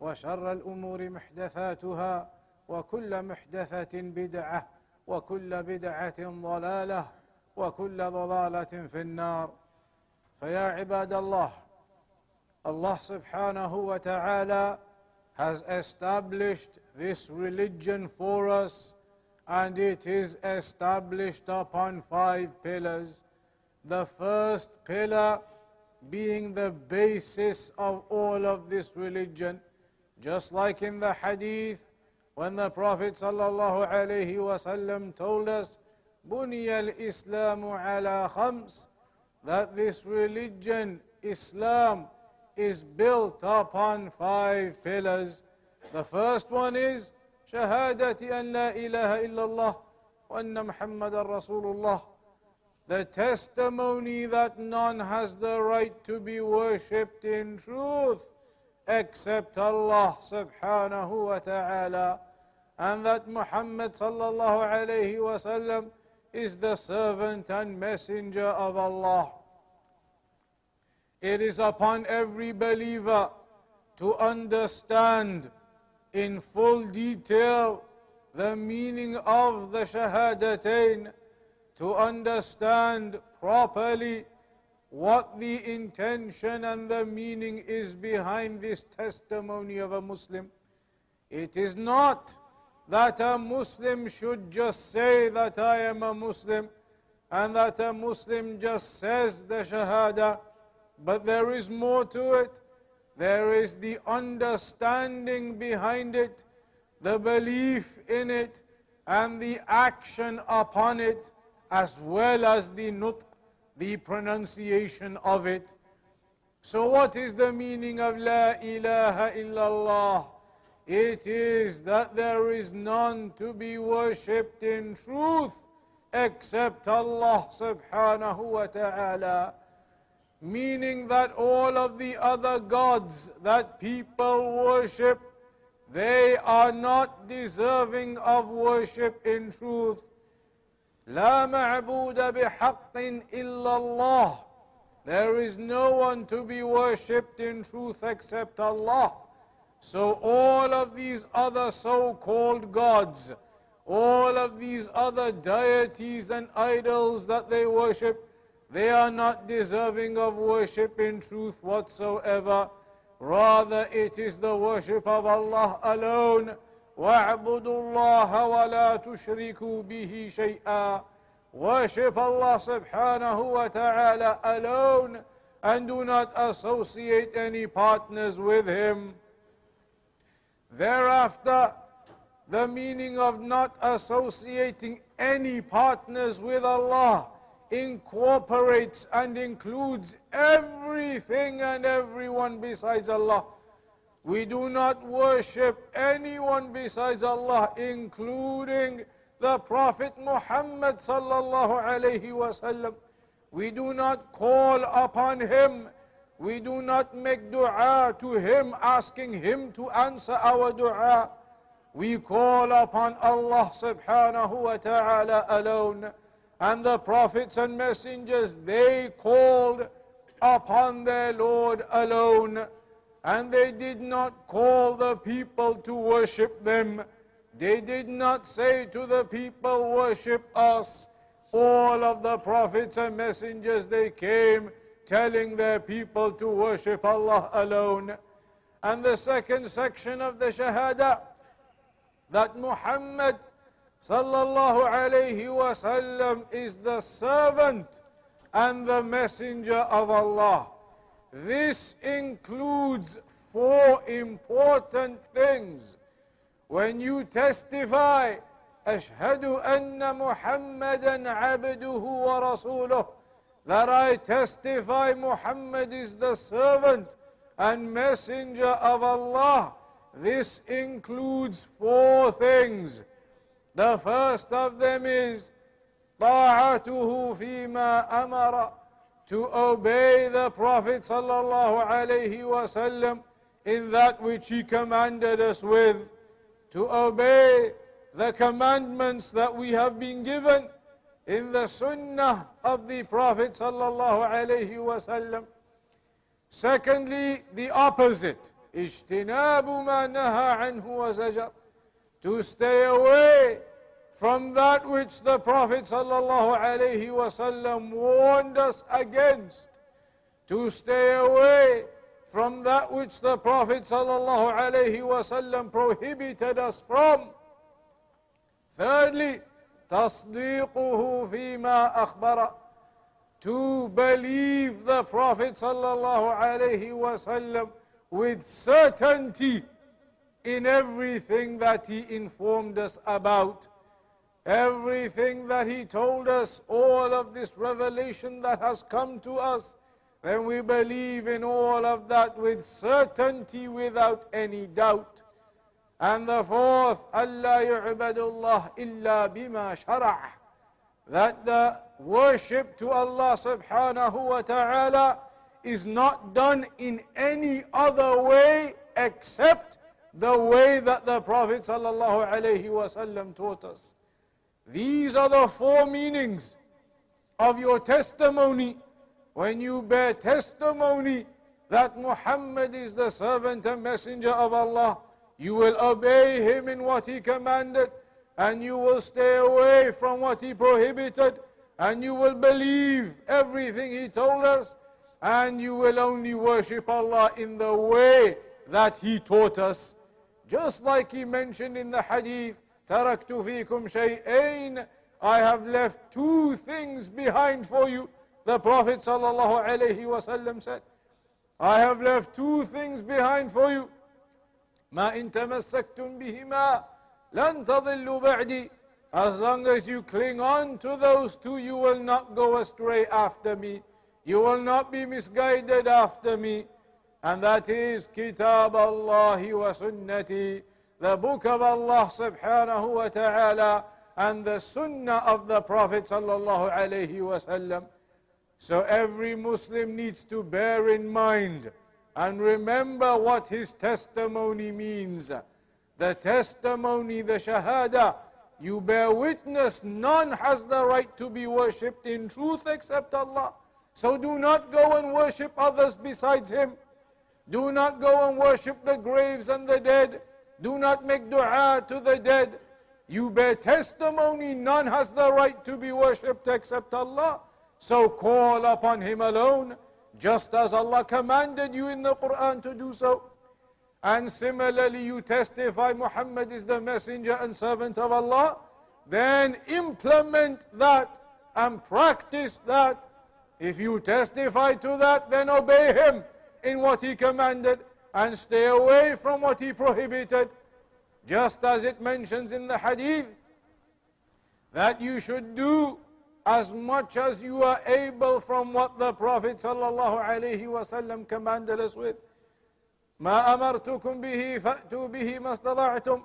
وشر الأمور محدثاتها وكل محدثه بدعه وكل بدعه ضلاله وكل ضلاله في النار فيا عباد الله Allah subhanahu wa ta'ala has established this religion for us and it is established upon five pillars. The first pillar being the basis of all of this religion, just like in the hadith when the Prophet sallallahu alaihi wasallam told us, "Buniya al-Islamu ala khams," that this religion, Islam, is built upon five pillars. The first one is Shahadati an la ilaha illallah wa anna Muhammadan Rasulullah. The testimony that none has the right to be worshipped in truth except Allah subhanahu wa ta'ala and that Muhammad sallallahu alayhi wasallam is the servant and messenger of Allah. It is upon every believer to understand in full detail the meaning of the Shahadatain, to understand properly what the intention and the meaning is behind this testimony of a Muslim. It is not that a Muslim should just say that I am a Muslim and that a Muslim just says the Shahada. But there is more to it. There is the understanding behind it, the belief in it, and the action upon it, as well as the nutq, the pronunciation of it. So, what is the meaning of La ilaha illallah? It is that there is none to be worshipped in truth except Allah subhanahu wa ta'ala meaning that all of the other gods that people worship, they are not deserving of worship in truth. There is no one to be worshipped in truth except Allah. So all of these other so-called gods, all of these other deities and idols that they worship, they are not deserving of worship in truth whatsoever. Rather, it is the worship of Allah alone وَاعْبُدُوا اللَّهَ وَلَا تُشْرِكُوا بِهِ شَيْئًا Worship Allah subhanahu wa ta'ala alone and do not associate any partners with Him. Thereafter, the meaning of not associating any partners with Allah incorporates and includes everything and everyone besides Allah. We do not worship anyone besides Allah, including the Prophet Muhammad sallallahu alaihi wasallam. We do not call upon him. We do not make dua to him, asking him to answer our dua. We call upon Allah subhanahu wa ta'ala alone. And the prophets and messengers, they called upon their Lord alone. And they did not call the people to worship them. They did not say to the people, worship us. All of the prophets and messengers, they came telling their people to worship Allah alone. And the second section of the Shahada, that Muhammad sallallahu alayhi wasallam is the servant and the messenger of Allah. This includes four important things. When you testify, أشهد أن محمدا عبده ورسوله that I testify Muhammad is the servant and messenger of Allah. This includes four things. The first of them is طاعته فيما أمر to obey the Prophet sallallahu alaihi wasallam in that which he commanded us with, to obey the commandments that we have been given in the sunnah of the Prophet sallallahu alaihi wasallam. Secondly, the opposite. اجتناب ما نهى عنه وزجر. To stay away from that which the Prophet sallallahu alaihi wasallam warned us against. To stay away from that which the Prophet sallallahu alaihi wasallam prohibited us from. Thirdly, تصديقه فيما أخبر to believe the Prophet sallallahu alaihi wasallam with certainty in everything that he informed us about. Everything that he told us, all of this revelation that has come to us, then we believe in all of that with certainty without any doubt. And the fourth, Allah yu'badullah illa bima shara'ah that the worship to Allah subhanahu wa ta'ala is not done in any other way except the way that the Prophet sallallahu alaihi wasallam taught us. These are the four meanings of your testimony when you bear testimony that Muhammad is the servant and messenger of Allah. You will obey him in what he commanded and you will stay away from what he prohibited, and you will believe everything he told us, and you will only worship Allah in the way that he taught us. Just like he mentioned in the hadith, تَرَكْتُ فِيكُمْ شَيْئَيْنِ I have left two things behind for you. The Prophet ﷺ said, I have left two things behind for you. مَا إِن تَمَسَّكْتُم بِهِمَا لن تضلوا بعدي as long as you cling on to those two, you will not go astray after me. You will not be misguided after me. And that is Kitab Allah wa Sunnati, the book of Allah subhanahu wa ta'ala, and the Sunnah of the Prophet sallallahu alayhi wasallam. So every Muslim needs to bear in mind and remember what his testimony means the testimony, the shahada, you bear witness, none has the right to be worshipped in truth except Allah. So do not go and worship others besides Him. Do not go and worship the graves and the dead. Do not make dua to the dead. You bear testimony, none has the right to be worshipped except Allah. So call upon Him alone, just as Allah commanded you in the Quran to do so. And similarly, you testify Muhammad is the messenger and servant of Allah, then implement that and practice that. If you testify to that, then obey him in what he commanded and stay away from what he prohibited. Just as it mentions in the hadith that you should do as much as you are able from what the Prophet ﷺ commanded us with. ما أمرتكم به فأتوا به ما استطعتم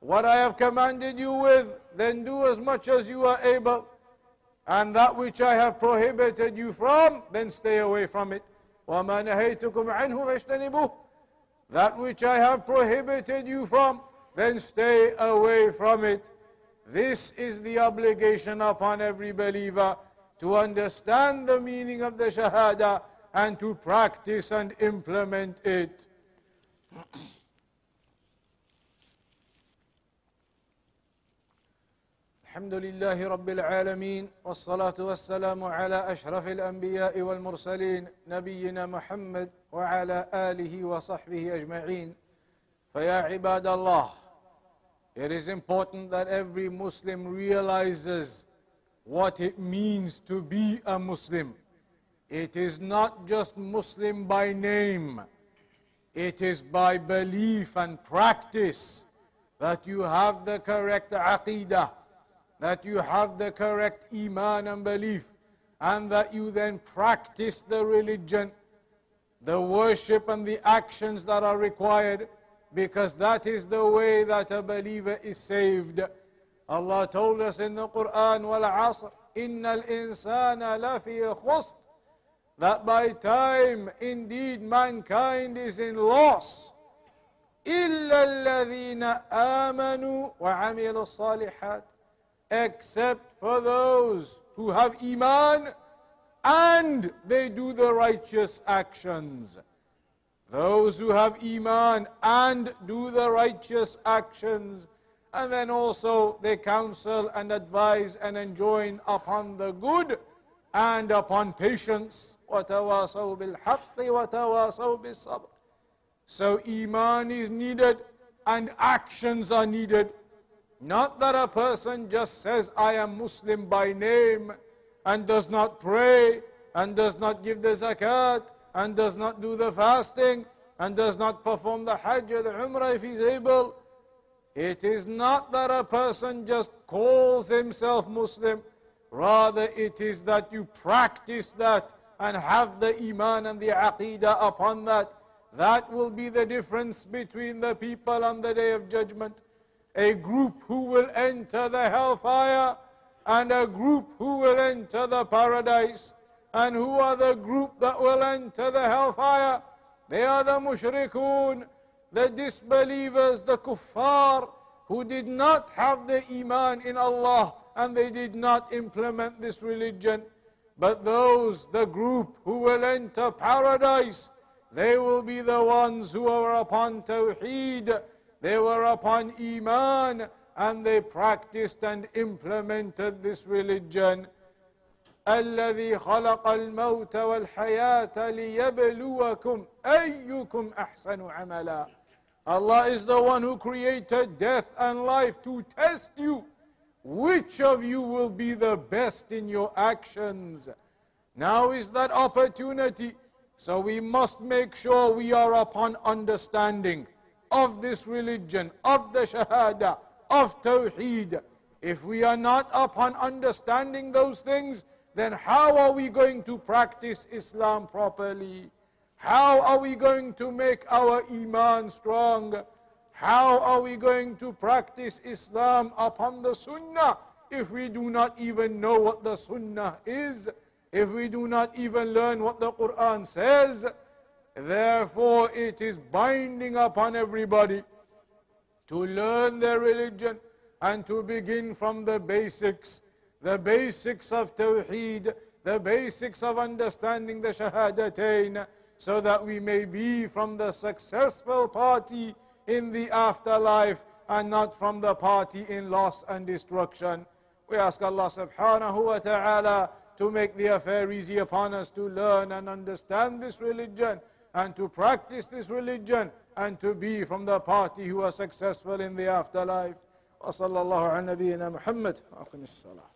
What I have commanded you with, then do as much as you are able. And that which I have prohibited you from, then stay away from it. وَمَا نَهَيْتُكُمْ عَنْهُ فَاجْتَنِبُوهُ that which I have prohibited you from, then stay away from it. This is the obligation upon every believer to understand the meaning of the Shahada and to practice and implement it. الحمد لله رب العالمين والصلاة والسلام على أشرف الأنبياء والمرسلين نبينا محمد وعلى آله وصحبه أجمعين فيا عباد الله It is important that every Muslim realizes what it means to be a Muslim. It is not just Muslim by name. It is by belief and practice that you have the correct aqidah that you have the correct iman and belief, and that you then practice the religion, the worship and the actions that are required, because that is the way that a believer is saved. Allah told us in the Quran, وَالْعَصْرِ إِنَّ الْإِنسَانَ لَفِي خُسْرٍ That by time, indeed, mankind is in loss. إِلَّا الَّذِينَ آمَنُوا وَعَمِلُوا الصَّالِحَاتِ except for those who have Iman and they do the righteous actions. Those who have Iman and do the righteous actions, and then also they counsel and advise and enjoin upon the good and upon patience. وتواصوا بالحق وتواصوا بالصبر. So Iman is needed and actions are needed. not that a person just says, I am Muslim by name and does not pray and does not give the zakat and does not do the fasting and does not perform the hajj or the umrah if he's able. It is not that a person just calls himself Muslim. Rather, it is that you practice that and have the iman and the aqidah upon that. That will be the difference between the people on the day of judgment a group who will enter the hellfire and a group who will enter the paradise. And who are the group that will enter the hellfire? They are the mushrikun, the disbelievers, the kuffar, who did not have the iman in Allah and they did not implement this religion. But those, the group who will enter paradise, they will be the ones who are upon tawheed they were upon Iman and they practiced and implemented this religion. الذي خلق الموت والحياة ليبلوكم أيكم أحسن عملا Allah is the one who created death and life to test you. Which of you will be the best in your actions? Now is that opportunity. So we must make sure we are upon understanding of this religion, of the Shahada, of Tawheed. If we are not upon understanding those things, then how are we going to practice Islam properly? How are we going to make our Iman strong? How are we going to practice Islam upon the Sunnah if we do not even know what the Sunnah is? If we do not even learn what the Quran says? Therefore, it is binding upon everybody to learn their religion and to begin from the basics, the basics of Tawheed, the basics of understanding the Shahadatain, so that we may be from the successful party in the afterlife and not from the party in loss and destruction. We ask Allah subhanahu wa ta'ala to make the affair easy upon us to learn and understand this religion and to practice this religion and to be from the party who are successful in the afterlife. وصلى الله على نبينا محمد وأقم الصلاة